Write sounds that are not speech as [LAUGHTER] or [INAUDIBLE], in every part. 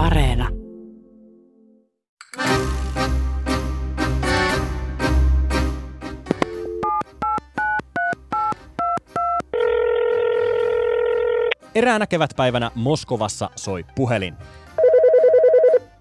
Areena. Eräänä kevätpäivänä Moskovassa soi puhelin.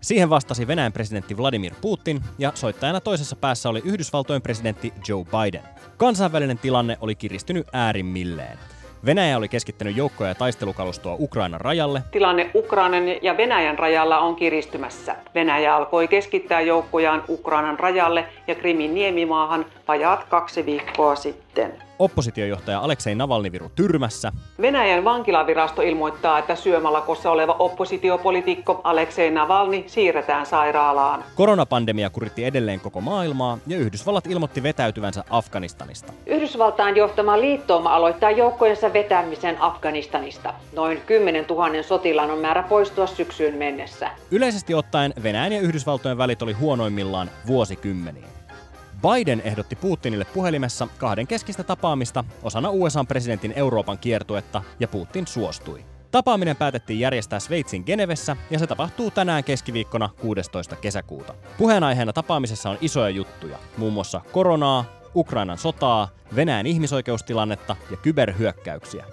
Siihen vastasi Venäjän presidentti Vladimir Putin ja soittajana toisessa päässä oli Yhdysvaltojen presidentti Joe Biden. Kansainvälinen tilanne oli kiristynyt äärimmilleen. Venäjä oli keskittänyt joukkoja ja taistelukalustoa Ukrainan rajalle. Tilanne Ukrainan ja Venäjän rajalla on kiristymässä. Venäjä alkoi keskittää joukkojaan Ukrainan rajalle ja Krimin niemimaahan vajaat kaksi viikkoa sitten. Oppositiojohtaja Aleksei Navalny viru tyrmässä. Venäjän vankilavirasto ilmoittaa, että syömälakossa oleva oppositiopolitiikko Aleksei Navalny siirretään sairaalaan. Koronapandemia kuritti edelleen koko maailmaa ja Yhdysvallat ilmoitti vetäytyvänsä Afganistanista. Yhdysvaltain johtama liittouma aloittaa joukkojensa vetämisen Afganistanista. Noin 10 000 sotilaan on määrä poistua syksyyn mennessä. Yleisesti ottaen Venäjän ja Yhdysvaltojen välit oli huonoimmillaan vuosikymmeniin. Biden ehdotti Putinille puhelimessa kahden keskistä tapaamista osana USA-presidentin Euroopan kiertuetta ja Putin suostui. Tapaaminen päätettiin järjestää Sveitsin Genevessä ja se tapahtuu tänään keskiviikkona 16. kesäkuuta. Puheenaiheena tapaamisessa on isoja juttuja, muun muassa koronaa, Ukrainan sotaa, Venäjän ihmisoikeustilannetta ja kyberhyökkäyksiä.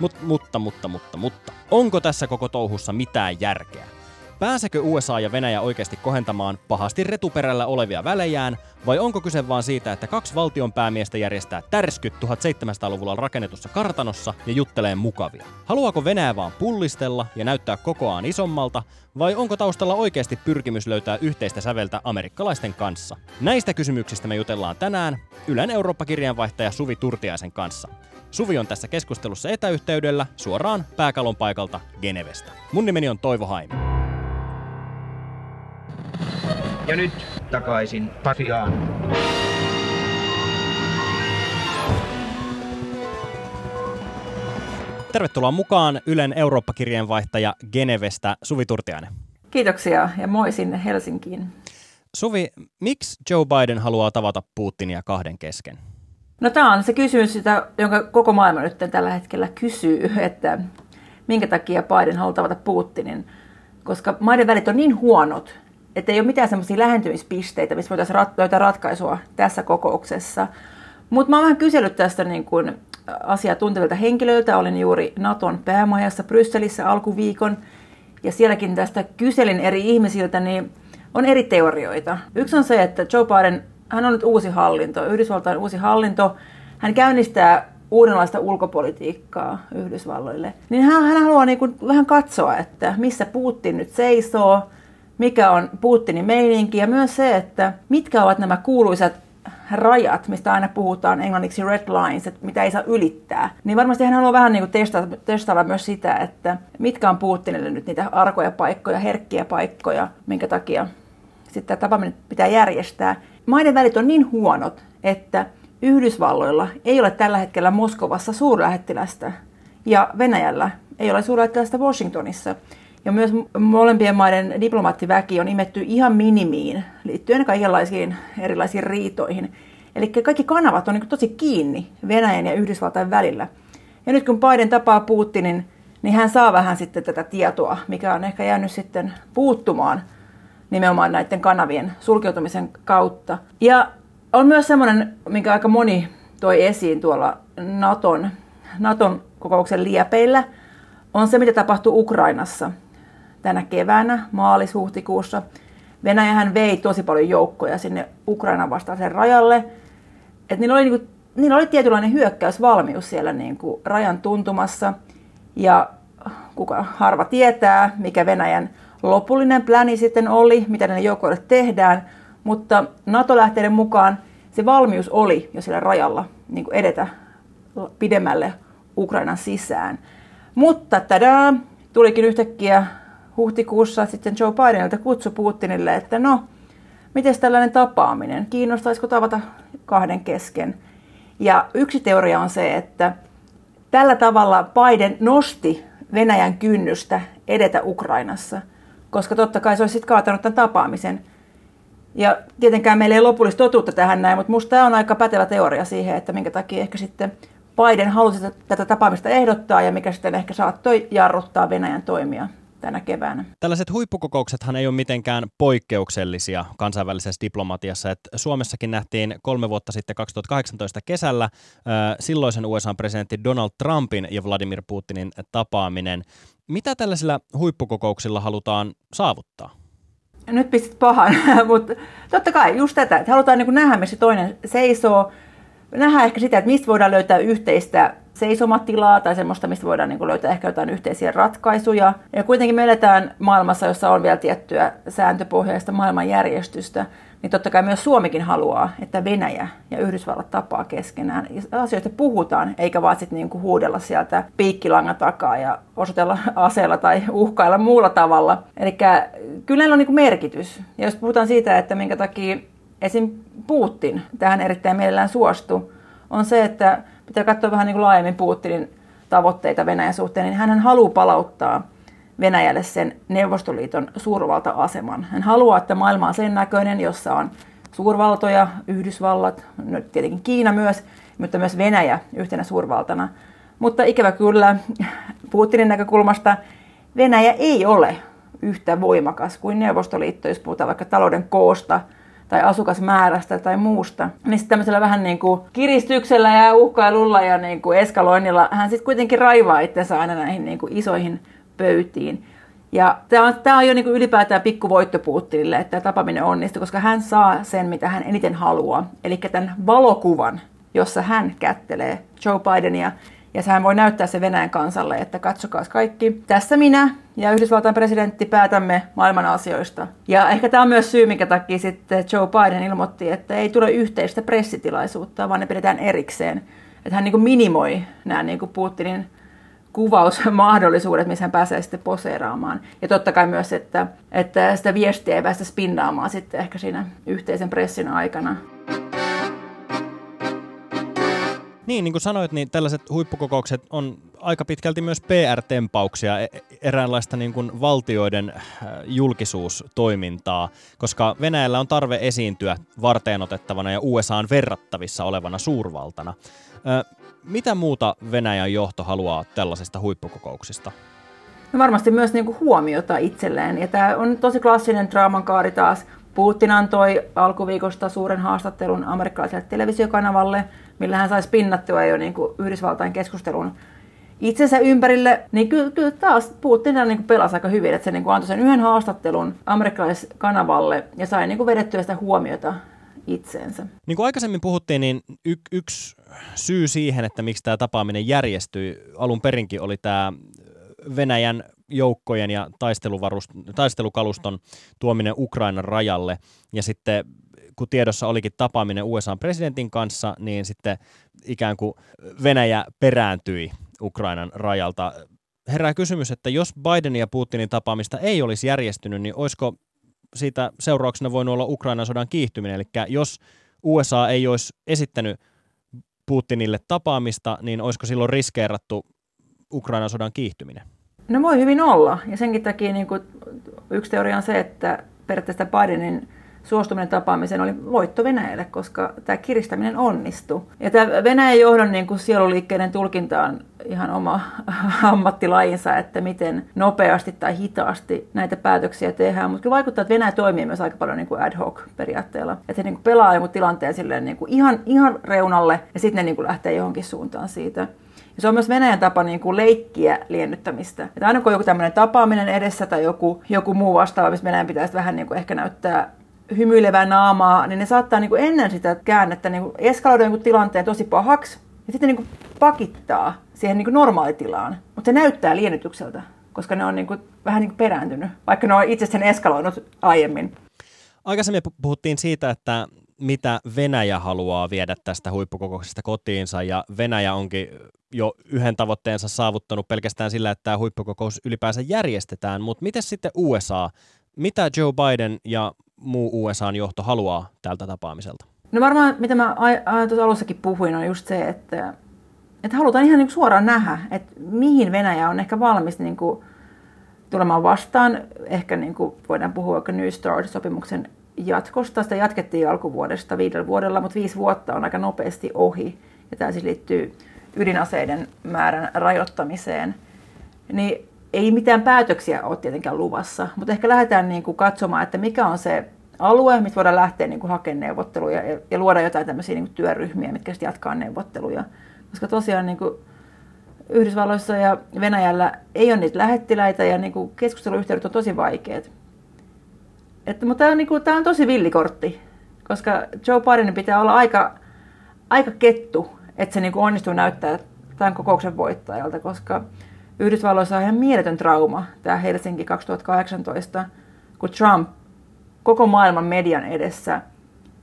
Mut, mutta, mutta, mutta, mutta. Onko tässä koko touhussa mitään järkeä? Pääsekö USA ja Venäjä oikeasti kohentamaan pahasti retuperällä olevia välejään, vai onko kyse vaan siitä, että kaksi valtion päämiestä järjestää tärskyt 1700-luvulla rakennetussa kartanossa ja juttelee mukavia? Haluaako Venäjä vaan pullistella ja näyttää kokoaan isommalta, vai onko taustalla oikeasti pyrkimys löytää yhteistä säveltä amerikkalaisten kanssa? Näistä kysymyksistä me jutellaan tänään Ylen Eurooppa-kirjanvaihtaja Suvi Turtiaisen kanssa. Suvi on tässä keskustelussa etäyhteydellä suoraan pääkalon paikalta Genevestä. Mun nimeni on Toivo Haimi. Ja nyt takaisin Pasiaan. Tervetuloa mukaan Ylen Eurooppa-kirjeenvaihtaja Genevestä Suvi Turtiainen. Kiitoksia ja moi sinne Helsinkiin. Suvi, miksi Joe Biden haluaa tavata Putinia kahden kesken? No tämä on se kysymys, sitä, jonka koko maailma nyt tällä hetkellä kysyy, että minkä takia Biden haluaa tavata Putinin. Koska maiden välit on niin huonot, että ei ole mitään semmoisia lähentymispisteitä, missä voitaisiin rat- löytää ratkaisua tässä kokouksessa. Mutta mä oon vähän kysellyt tästä niin kuin asiaa tuntevilta henkilöiltä. Olin juuri Naton päämajassa Brysselissä alkuviikon ja sielläkin tästä kyselin eri ihmisiltä, niin on eri teorioita. Yksi on se, että Joe Biden, hän on nyt uusi hallinto, Yhdysvaltain uusi hallinto. Hän käynnistää uudenlaista ulkopolitiikkaa Yhdysvalloille. Niin hän, hän haluaa niin kuin vähän katsoa, että missä Putin nyt seisoo, mikä on Putinin meininki ja myös se, että mitkä ovat nämä kuuluisat rajat, mistä aina puhutaan englanniksi red lines, että mitä ei saa ylittää, niin varmasti hän haluaa vähän niin kuin testata, testata myös sitä, että mitkä on Putinille nyt niitä arkoja paikkoja, herkkiä paikkoja, minkä takia sitten tapaaminen pitää järjestää. Maiden välit on niin huonot, että Yhdysvalloilla ei ole tällä hetkellä Moskovassa suurlähettilästä ja Venäjällä ei ole suurlähettilästä Washingtonissa. Ja myös molempien maiden diplomaattiväki on imetty ihan minimiin liittyen kaikenlaisiin erilaisiin riitoihin. Eli kaikki kanavat on niin tosi kiinni Venäjän ja Yhdysvaltain välillä. Ja nyt kun Biden tapaa Putinin, niin hän saa vähän sitten tätä tietoa, mikä on ehkä jäänyt sitten puuttumaan nimenomaan näiden kanavien sulkeutumisen kautta. Ja on myös semmoinen, minkä aika moni toi esiin tuolla Naton, Naton kokouksen liepeillä, on se, mitä tapahtuu Ukrainassa tänä keväänä, maalis-huhtikuussa. Venäjähän vei tosi paljon joukkoja sinne Ukrainan vastaiseen rajalle. Et niillä, oli, niin kuin, niillä oli tietynlainen hyökkäysvalmius siellä niin kuin rajan tuntumassa. Ja kuka harva tietää, mikä Venäjän lopullinen pläni sitten oli, mitä ne joukkoille tehdään. Mutta NATO-lähteiden mukaan se valmius oli jo siellä rajalla niin kuin edetä pidemmälle Ukrainan sisään. Mutta tadaa, tulikin yhtäkkiä huhtikuussa sitten Joe Bidenilta kutsu Putinille, että no, miten tällainen tapaaminen, kiinnostaisiko tavata kahden kesken. Ja yksi teoria on se, että tällä tavalla Biden nosti Venäjän kynnystä edetä Ukrainassa, koska totta kai se olisi sitten kaatanut tämän tapaamisen. Ja tietenkään meillä ei lopullista totuutta tähän näin, mutta minusta tämä on aika pätevä teoria siihen, että minkä takia ehkä sitten Biden halusi tätä tapaamista ehdottaa ja mikä sitten ehkä saattoi jarruttaa Venäjän toimia. Tänä keväänä. Tällaiset huippukokouksethan ei ole mitenkään poikkeuksellisia kansainvälisessä diplomatiassa. Et Suomessakin nähtiin kolme vuotta sitten 2018 kesällä äh, silloisen USA-presidentti Donald Trumpin ja Vladimir Putinin tapaaminen. Mitä tällaisilla huippukokouksilla halutaan saavuttaa? Nyt pistit pahan, [LAUGHS] mutta totta kai just tätä, että halutaan niin nähdä, missä toinen seisoo, nähdään ehkä sitä, että mistä voidaan löytää yhteistä seisomatilaa tai semmoista, mistä voidaan niin löytää ehkä jotain yhteisiä ratkaisuja. Ja kuitenkin me eletään maailmassa, jossa on vielä tiettyä sääntöpohjaista maailmanjärjestystä, niin totta kai myös Suomikin haluaa, että Venäjä ja Yhdysvallat tapaa keskenään. Ja asioista puhutaan, eikä vaan sitten niinku huudella sieltä piikkilangan takaa ja osoitella [LAUGHS] aseella tai uhkailla muulla tavalla. Eli kyllä on niinku merkitys. Ja jos puhutaan siitä, että minkä takia esim. Putin tähän erittäin mielellään suostuu, on se, että pitää katsoa vähän niin kuin laajemmin Putinin tavoitteita Venäjän suhteen, niin hän haluaa palauttaa Venäjälle sen Neuvostoliiton suurvalta-aseman. Hän haluaa, että maailma on sen näköinen, jossa on suurvaltoja, Yhdysvallat, nyt tietenkin Kiina myös, mutta myös Venäjä yhtenä suurvaltana. Mutta ikävä kyllä Putinin näkökulmasta Venäjä ei ole yhtä voimakas kuin Neuvostoliitto, jos puhutaan vaikka talouden koosta – tai asukasmäärästä tai muusta. Niin sitten tämmöisellä vähän niin kuin kiristyksellä ja uhkailulla ja niin kuin eskaloinnilla hän sitten kuitenkin raivaa itsensä aina näihin niin kuin isoihin pöytiin. Ja tämä on, tämä on jo niin kuin ylipäätään pikku voitto Putinille, että tämä tapaaminen onnistuu, koska hän saa sen, mitä hän eniten haluaa. Eli tämän valokuvan, jossa hän kättelee Joe Bidenia ja sehän voi näyttää se Venäjän kansalle, että katsokaa kaikki. Tässä minä ja Yhdysvaltain presidentti päätämme maailman asioista. Ja ehkä tämä on myös syy, minkä takia sitten Joe Biden ilmoitti, että ei tule yhteistä pressitilaisuutta, vaan ne pidetään erikseen. Että hän niin kuin minimoi nämä niin kuin Putinin kuvausmahdollisuudet, missä hän pääsee sitten poseeraamaan. Ja totta kai myös, että, että sitä viestiä ei päästä spinnaamaan sitten ehkä siinä yhteisen pressin aikana. Niin, niin kuin sanoit, niin tällaiset huippukokoukset on aika pitkälti myös PR-tempauksia, e, eräänlaista niin kuin valtioiden äh, julkisuustoimintaa, koska Venäjällä on tarve esiintyä varteenotettavana ja USAan verrattavissa olevana suurvaltana. Mitä muuta Venäjän johto haluaa tällaisista huippukokouksista? No varmasti myös niin kuin huomiota itselleen. Ja tämä on tosi klassinen draaman kaari taas. Putin antoi alkuviikosta suuren haastattelun amerikkalaiselle televisiokanavalle, millä hän saisi pinnattua jo niin kuin Yhdysvaltain keskustelun itsensä ympärille, niin kyllä, kyllä taas Putin niin pelasi aika hyvin, että se niin kuin antoi sen yhden haastattelun amerikkalaiskanavalle ja sai niin kuin vedettyä sitä huomiota itseensä. Niin kuin aikaisemmin puhuttiin, niin y- yksi syy siihen, että miksi tämä tapaaminen järjestyi alun perinkin oli tämä Venäjän joukkojen ja taistelukaluston tuominen Ukrainan rajalle. Ja sitten kun tiedossa olikin tapaaminen USA-presidentin kanssa, niin sitten ikään kuin Venäjä perääntyi Ukrainan rajalta. Herää kysymys, että jos Biden ja Putinin tapaamista ei olisi järjestynyt, niin olisiko siitä seurauksena voinut olla Ukrainan sodan kiihtyminen? Eli jos USA ei olisi esittänyt Putinille tapaamista, niin olisiko silloin riskeerattu Ukrainan sodan kiihtyminen? No voi hyvin olla. Ja senkin takia niin kuin, yksi teoria on se, että periaatteessa Bidenin suostuminen tapaamiseen oli voitto Venäjälle, koska tämä kiristäminen onnistui. Ja tämä Venäjän johdon niin kuin sieluliikkeiden tulkinta on ihan oma [LAUGHS] ammattilajinsa, että miten nopeasti tai hitaasti näitä päätöksiä tehdään. Mutta kyllä vaikuttaa, että Venäjä toimii myös aika paljon niin kuin ad hoc periaatteella. Että se niin kuin pelaa jonkun tilanteen silleen niin kuin ihan, ihan reunalle ja sitten ne niin kuin lähtee johonkin suuntaan siitä. Se on myös Venäjän tapa niin kuin leikkiä liennyttämistä. Että aina kun on joku tämmöinen tapaaminen edessä tai joku, joku muu vastaava, missä Venäjän pitäisi vähän niin kuin ehkä näyttää hymyilevää naamaa, niin ne saattaa niin kuin ennen sitä käännettä niin kuin eskaloida jonkun tilanteen tosi pahaksi ja sitten niin kuin pakittaa siihen niin kuin normaalitilaan. Mutta se näyttää liennytykseltä, koska ne on niin kuin, vähän niin kuin perääntynyt, vaikka ne on itse sen eskaloinut aiemmin. Aikaisemmin puhuttiin siitä, että mitä Venäjä haluaa viedä tästä huippukokouksesta kotiinsa, ja Venäjä onkin jo yhden tavoitteensa saavuttanut pelkästään sillä, että tämä huippukokous ylipäänsä järjestetään, mutta miten sitten USA, mitä Joe Biden ja muu USAn johto haluaa tältä tapaamiselta? No varmaan, mitä mä tuossa alussakin puhuin, on just se, että, että halutaan ihan niin suoraan nähdä, että mihin Venäjä on ehkä valmis niin kuin tulemaan vastaan. Ehkä niin kuin voidaan puhua vaikka New Start-sopimuksen jatkosta. Sitä jatkettiin alkuvuodesta viidellä vuodella, mutta viisi vuotta on aika nopeasti ohi. Ja tämä siis liittyy ydinaseiden määrän rajoittamiseen. Niin ei mitään päätöksiä ole tietenkään luvassa, mutta ehkä lähdetään niin kuin katsomaan, että mikä on se alue, missä voidaan lähteä niin kuin hakemaan neuvotteluja ja, ja luoda jotain tämmöisiä niin kuin työryhmiä, mitkä sitten jatkaa neuvotteluja. Koska tosiaan niin kuin Yhdysvalloissa ja Venäjällä ei ole niitä lähettiläitä ja niin kuin keskusteluyhteydet on tosi vaikeat. Että, mutta tämä on, niin kuin, tämä on tosi villikortti, koska Joe Bidenin pitää olla aika, aika kettu, että se niin kuin onnistuu näyttää tämän kokouksen voittajalta, koska Yhdysvalloissa on ihan mieletön trauma tämä Helsinki 2018, kun Trump koko maailman median edessä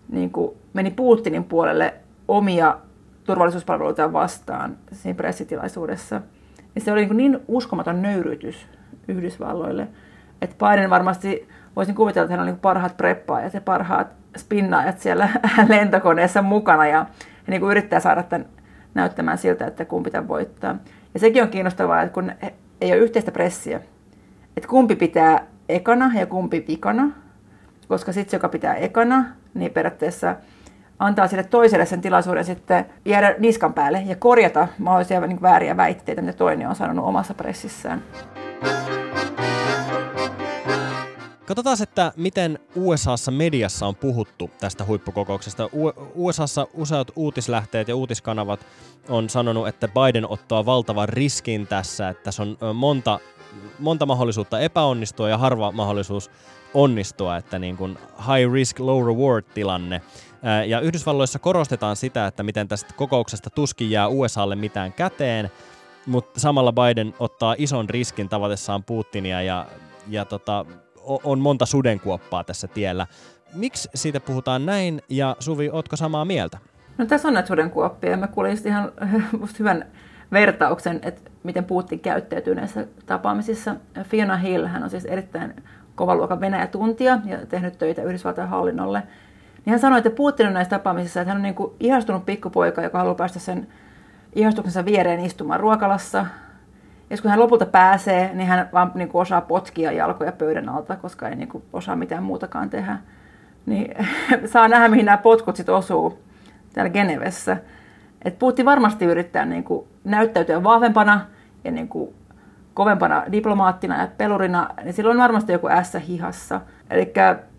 niin kuin meni Putinin puolelle omia turvallisuuspalveluita vastaan siinä pressitilaisuudessa. Ja se oli niin, niin uskomaton nöyrytys Yhdysvalloille, että Biden varmasti, voisin kuvitella, että hän on niin parhaat preppaajat ja parhaat spinnaajat siellä [LAUGHS] lentokoneessa mukana ja, ja niin kuin yrittää saada tämän näyttämään siltä, että kumpi tämän voittaa. Ja sekin on kiinnostavaa, että kun ei ole yhteistä pressiä, että kumpi pitää ekana ja kumpi vikana, koska sitten se, joka pitää ekana, niin periaatteessa antaa sille toiselle sen tilaisuuden sitten jäädä niskan päälle ja korjata mahdollisia niin vääriä väitteitä, mitä toinen on sanonut omassa pressissään. Katsotaan, että miten USAssa mediassa on puhuttu tästä huippukokouksesta. USAssa useat uutislähteet ja uutiskanavat on sanonut, että Biden ottaa valtavan riskin tässä, että se on monta, monta mahdollisuutta epäonnistua ja harva mahdollisuus onnistua, että niin kuin high risk, low reward tilanne. Ja Yhdysvalloissa korostetaan sitä, että miten tästä kokouksesta tuskin jää USAlle mitään käteen, mutta samalla Biden ottaa ison riskin tavatessaan Putinia ja, ja tota, on monta sudenkuoppaa tässä tiellä. Miksi siitä puhutaan näin ja Suvi, ootko samaa mieltä? No tässä on näitä sudenkuoppia. Mä kuulin ihan [LAUGHS] hyvän vertauksen, että miten Putin käyttäytyy näissä tapaamisissa. Fiona Hill, hän on siis erittäin kovaluokan Venäjä-tuntija ja tehnyt töitä Yhdysvaltain hallinnolle. Niin hän sanoi, että Putin on näissä tapaamisissa, että hän on niin kuin ihastunut pikkupoika, joka haluaa päästä sen ihastuksensa viereen istumaan ruokalassa. Ja kun hän lopulta pääsee, niin hän vaan niin kuin osaa potkia jalkoja pöydän alta, koska ei niin kuin osaa mitään muutakaan tehdä. Niin [LAUGHS] saa nähdä, mihin nämä potkut sitten osuu täällä Genevessä. Et Putin varmasti yrittää niin kuin näyttäytyä vahvempana ja niin kuin kovempana diplomaattina ja pelurina, niin sillä on varmasti joku ässä hihassa. Eli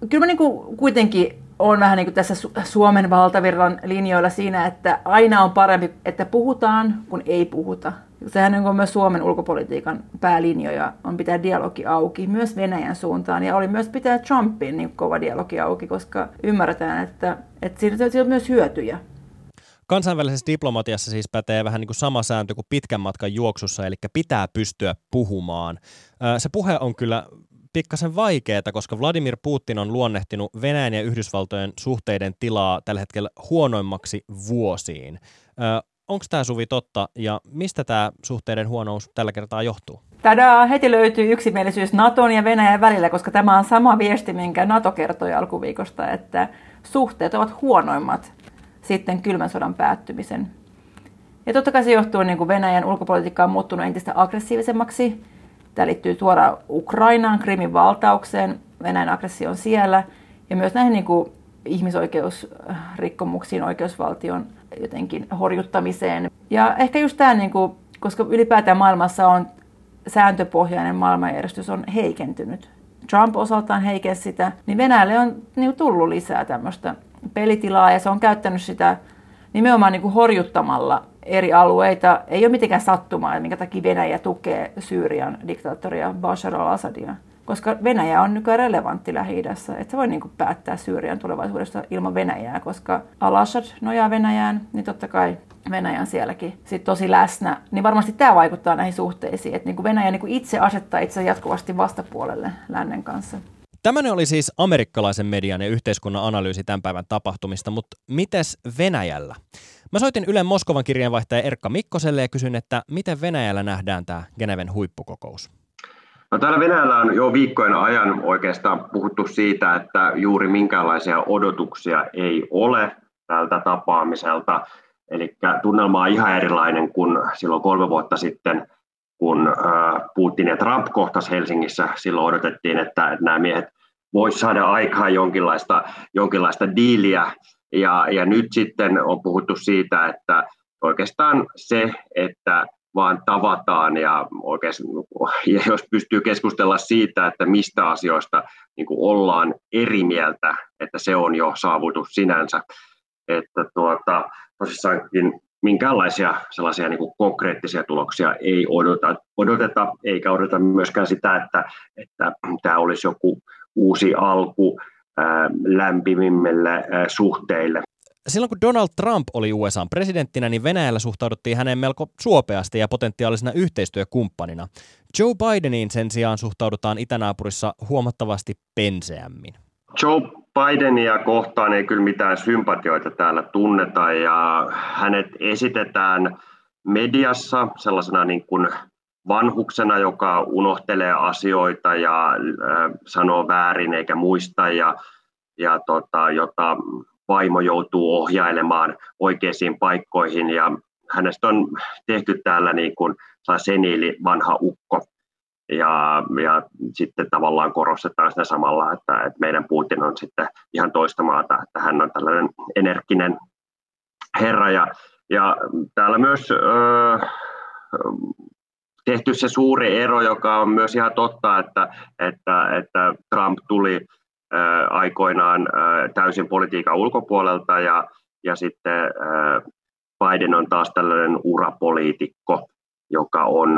kyllä mä niin kuin kuitenkin on vähän niin kuin tässä Suomen valtavirran linjoilla siinä, että aina on parempi, että puhutaan, kun ei puhuta. Sehän on myös Suomen ulkopolitiikan päälinjoja, on pitää dialogi auki myös Venäjän suuntaan. Ja oli myös pitää Trumpin niin kova dialogi auki, koska ymmärretään, että, että siitä, siitä on myös hyötyjä. Kansainvälisessä diplomatiassa siis pätee vähän niin kuin sama sääntö kuin pitkän matkan juoksussa, eli pitää pystyä puhumaan. Se puhe on kyllä pikkasen vaikeaa, koska Vladimir Putin on luonnehtinut Venäjän ja Yhdysvaltojen suhteiden tilaa tällä hetkellä huonoimmaksi vuosiin. Onko tämä Suvi totta ja mistä tämä suhteiden huonous tällä kertaa johtuu? Tadaa, heti löytyy yksimielisyys Naton ja Venäjän välillä, koska tämä on sama viesti, minkä Nato kertoi alkuviikosta, että suhteet ovat huonoimmat sitten kylmän sodan päättymisen. Ja totta kai se johtuu, niin kuin Venäjän ulkopolitiikka on muuttunut entistä aggressiivisemmaksi. Tämä liittyy suoraan Ukrainaan, Krimin valtaukseen, Venäjän aggression siellä ja myös näihin niin kuin ihmisoikeusrikkomuksiin, oikeusvaltion jotenkin horjuttamiseen. Ja ehkä just tämä, niin kuin, koska ylipäätään maailmassa on sääntöpohjainen maailmanjärjestys on heikentynyt. Trump osaltaan heikensi sitä, niin Venäjälle on niin tullut lisää tämmöistä pelitilaa ja se on käyttänyt sitä nimenomaan niin kuin horjuttamalla eri alueita. Ei ole mitenkään sattumaa, minkä takia Venäjä tukee Syyrian diktaattoria Bashar al-Assadia. Koska Venäjä on nykyään relevantti lähi että se voi niin kuin päättää Syyrian tulevaisuudesta ilman Venäjää, koska al-Assad nojaa Venäjään, niin totta kai Venäjä on sielläkin sit tosi läsnä. Niin varmasti tämä vaikuttaa näihin suhteisiin, että niin kuin Venäjä niin kuin itse asettaa itse jatkuvasti vastapuolelle lännen kanssa. Tämmöinen oli siis amerikkalaisen median ja yhteiskunnan analyysi tämän päivän tapahtumista, mutta mites Venäjällä? Mä soitin Ylen Moskovan kirjeenvaihtaja Erkka Mikkoselle ja kysyin, että miten Venäjällä nähdään tämä Geneven huippukokous? No täällä Venäjällä on jo viikkojen ajan oikeastaan puhuttu siitä, että juuri minkäänlaisia odotuksia ei ole tältä tapaamiselta. Eli tunnelma on ihan erilainen kuin silloin kolme vuotta sitten, kun Putin ja Trump kohtas Helsingissä. Silloin odotettiin, että nämä miehet voisi saada aikaan jonkinlaista, jonkinlaista diiliä. Ja, ja nyt sitten on puhuttu siitä, että oikeastaan se, että vaan tavataan ja ja jos pystyy keskustella siitä, että mistä asioista niin ollaan eri mieltä, että se on jo saavutus sinänsä. Että tuota, tosissaankin minkäänlaisia sellaisia niin kuin konkreettisia tuloksia ei odota, odoteta, eikä odota myöskään sitä, että, että tämä olisi joku uusi alku lämpimimmille suhteille. Silloin kun Donald Trump oli USA presidenttinä, niin Venäjällä suhtauduttiin häneen melko suopeasti ja potentiaalisena yhteistyökumppanina. Joe Bideniin sen sijaan suhtaudutaan itänaapurissa huomattavasti penseämmin. Joe Bidenia kohtaan ei kyllä mitään sympatioita täällä tunneta ja hänet esitetään mediassa sellaisena niin kuin vanhuksena, joka unohtelee asioita ja sanoo väärin eikä muista ja, ja tota, jota vaimo joutuu ohjailemaan oikeisiin paikkoihin ja hänestä on tehty täällä niin kuin seniili vanha ukko ja, ja sitten tavallaan korostetaan sitä samalla, että, että meidän Putin on sitten ihan toista maata, että hän on tällainen energinen herra. Ja, ja täällä myös ö, tehty se suuri ero, joka on myös ihan totta, että, että, että Trump tuli aikoinaan täysin politiikan ulkopuolelta ja, ja sitten Biden on taas tällainen urapoliitikko, joka on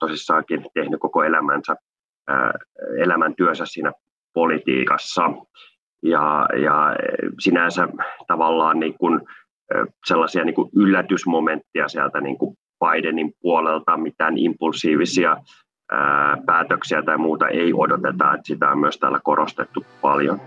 tosissaankin tehnyt koko elämänsä, elämäntyönsä siinä politiikassa. Ja, ja sinänsä tavallaan niin kuin, sellaisia niin kuin yllätysmomenttia sieltä niin kuin Bidenin puolelta, mitään impulsiivisia ää, päätöksiä tai muuta ei odoteta, että sitä on myös täällä korostettu paljon.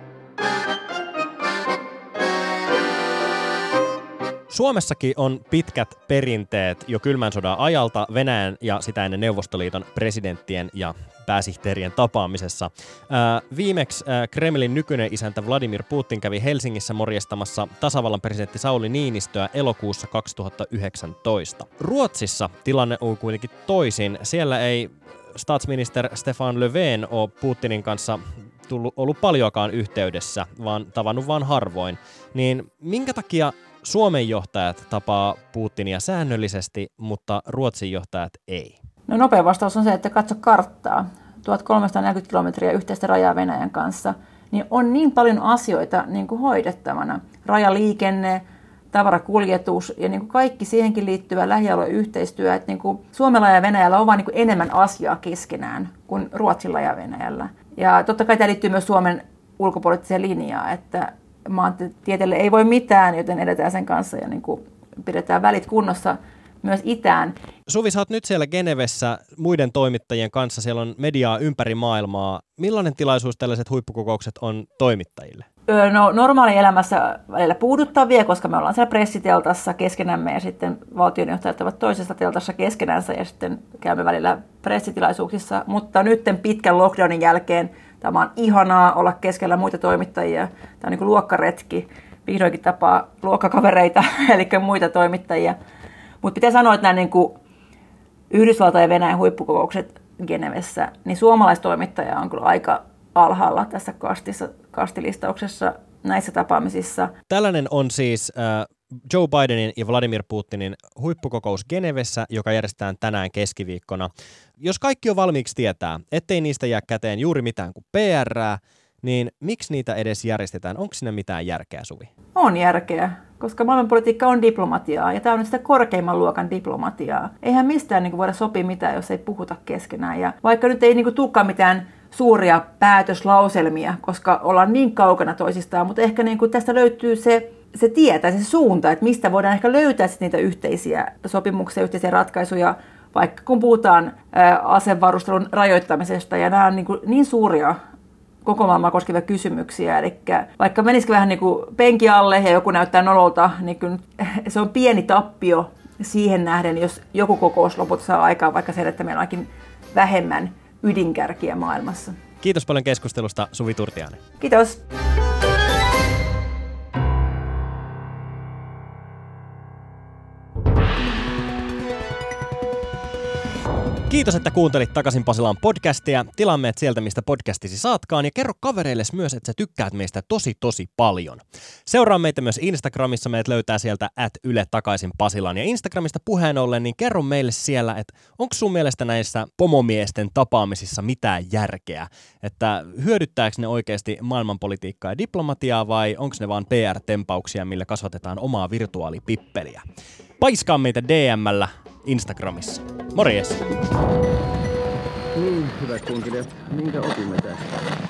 Suomessakin on pitkät perinteet jo kylmän sodan ajalta Venäjän ja sitä ennen Neuvostoliiton presidenttien ja pääsihteerien tapaamisessa. Ää, viimeksi Kremlin nykyinen isäntä Vladimir Putin kävi Helsingissä morjestamassa tasavallan presidentti Sauli Niinistöä elokuussa 2019. Ruotsissa tilanne on kuitenkin toisin. Siellä ei statsminister Stefan Löfven ole Putinin kanssa tullut, ollut paljoakaan yhteydessä, vaan tavannut vain harvoin. Niin minkä takia Suomen johtajat tapaa Putinia säännöllisesti, mutta Ruotsin johtajat ei? No nopea vastaus on se, että katso karttaa. 1340 kilometriä yhteistä rajaa Venäjän kanssa, niin on niin paljon asioita niin kuin hoidettavana. Rajaliikenne, tavarakuljetus ja niin kuin kaikki siihenkin liittyvä lähialueen yhteistyö. Että niin kuin Suomella ja Venäjällä on vaan niin kuin enemmän asiaa keskenään kuin Ruotsilla ja Venäjällä. Ja totta kai tämä liittyy myös Suomen ulkopoliittiseen linjaan, että maantieteelle ei voi mitään, joten edetään sen kanssa ja niin kuin pidetään välit kunnossa myös itään. Suvi, sä oot nyt siellä Genevessä muiden toimittajien kanssa, siellä on mediaa ympäri maailmaa. Millainen tilaisuus tällaiset huippukokoukset on toimittajille? No normaali elämässä välillä puuduttavia, koska me ollaan siellä pressiteltassa keskenämme ja sitten valtionjohtajat ovat toisessa teltassa keskenänsä ja sitten käymme välillä pressitilaisuuksissa. Mutta nyt pitkän lockdownin jälkeen Tämä on ihanaa olla keskellä muita toimittajia. Tämä on niin kuin luokkaretki. Vihdoinkin tapaa luokkakavereita, [LAUGHS] eli muita toimittajia. Mutta pitää sanoa, että nämä niin kuin Yhdysvaltain ja Venäjän huippukokoukset Genevessä, niin suomalaistoimittaja on kyllä aika alhaalla tässä kastissa, kastilistauksessa näissä tapaamisissa. Tällainen on siis äh, Joe Bidenin ja Vladimir Putinin huippukokous Genevessä, joka järjestetään tänään keskiviikkona. Jos kaikki on valmiiksi tietää, ettei niistä jää käteen juuri mitään kuin PR, niin miksi niitä edes järjestetään? Onko siinä mitään järkeä, Suvi? On järkeä, koska maailmanpolitiikka on diplomatiaa ja tämä on sitä korkeimman luokan diplomatiaa. Eihän mistään niin kuin, voida sopia mitään, jos ei puhuta keskenään. Ja vaikka nyt ei niin kuin, tulekaan mitään suuria päätöslauselmia, koska ollaan niin kaukana toisistaan, mutta ehkä niin kuin, tästä löytyy se se tietää, se suunta, että mistä voidaan ehkä löytää sit niitä yhteisiä sopimuksia, yhteisiä ratkaisuja, vaikka kun puhutaan asevarustelun rajoittamisesta, ja nämä on niin, kuin niin suuria koko maailmaa koskevia kysymyksiä. Eli vaikka menisikin vähän niin kuin penki alle ja joku näyttää nololta, niin kyllä [LAUGHS] se on pieni tappio siihen nähden, jos joku kokous lopulta saa aikaan vaikka se, että meillä onkin vähemmän ydinkärkiä maailmassa. Kiitos paljon keskustelusta, Suvi Turtiainen. Kiitos. Kiitos, että kuuntelit takaisin Pasilaan podcastia. Tilaa sieltä, mistä podcastisi saatkaan ja kerro kavereille myös, että sä tykkäät meistä tosi tosi paljon. Seuraa meitä myös Instagramissa, meidät löytää sieltä at Yle takaisin Pasilaan. Ja Instagramista puheen ollen, niin kerro meille siellä, että onko sun mielestä näissä pomomiesten tapaamisissa mitään järkeä? Että hyödyttääkö ne oikeasti maailmanpolitiikkaa ja diplomatiaa vai onko ne vaan PR-tempauksia, millä kasvatetaan omaa virtuaalipippeliä? Paiskaa meitä DMllä Instagramissa. Morjes! Niin, hyvät kunkilijat, minkä opimme tästä?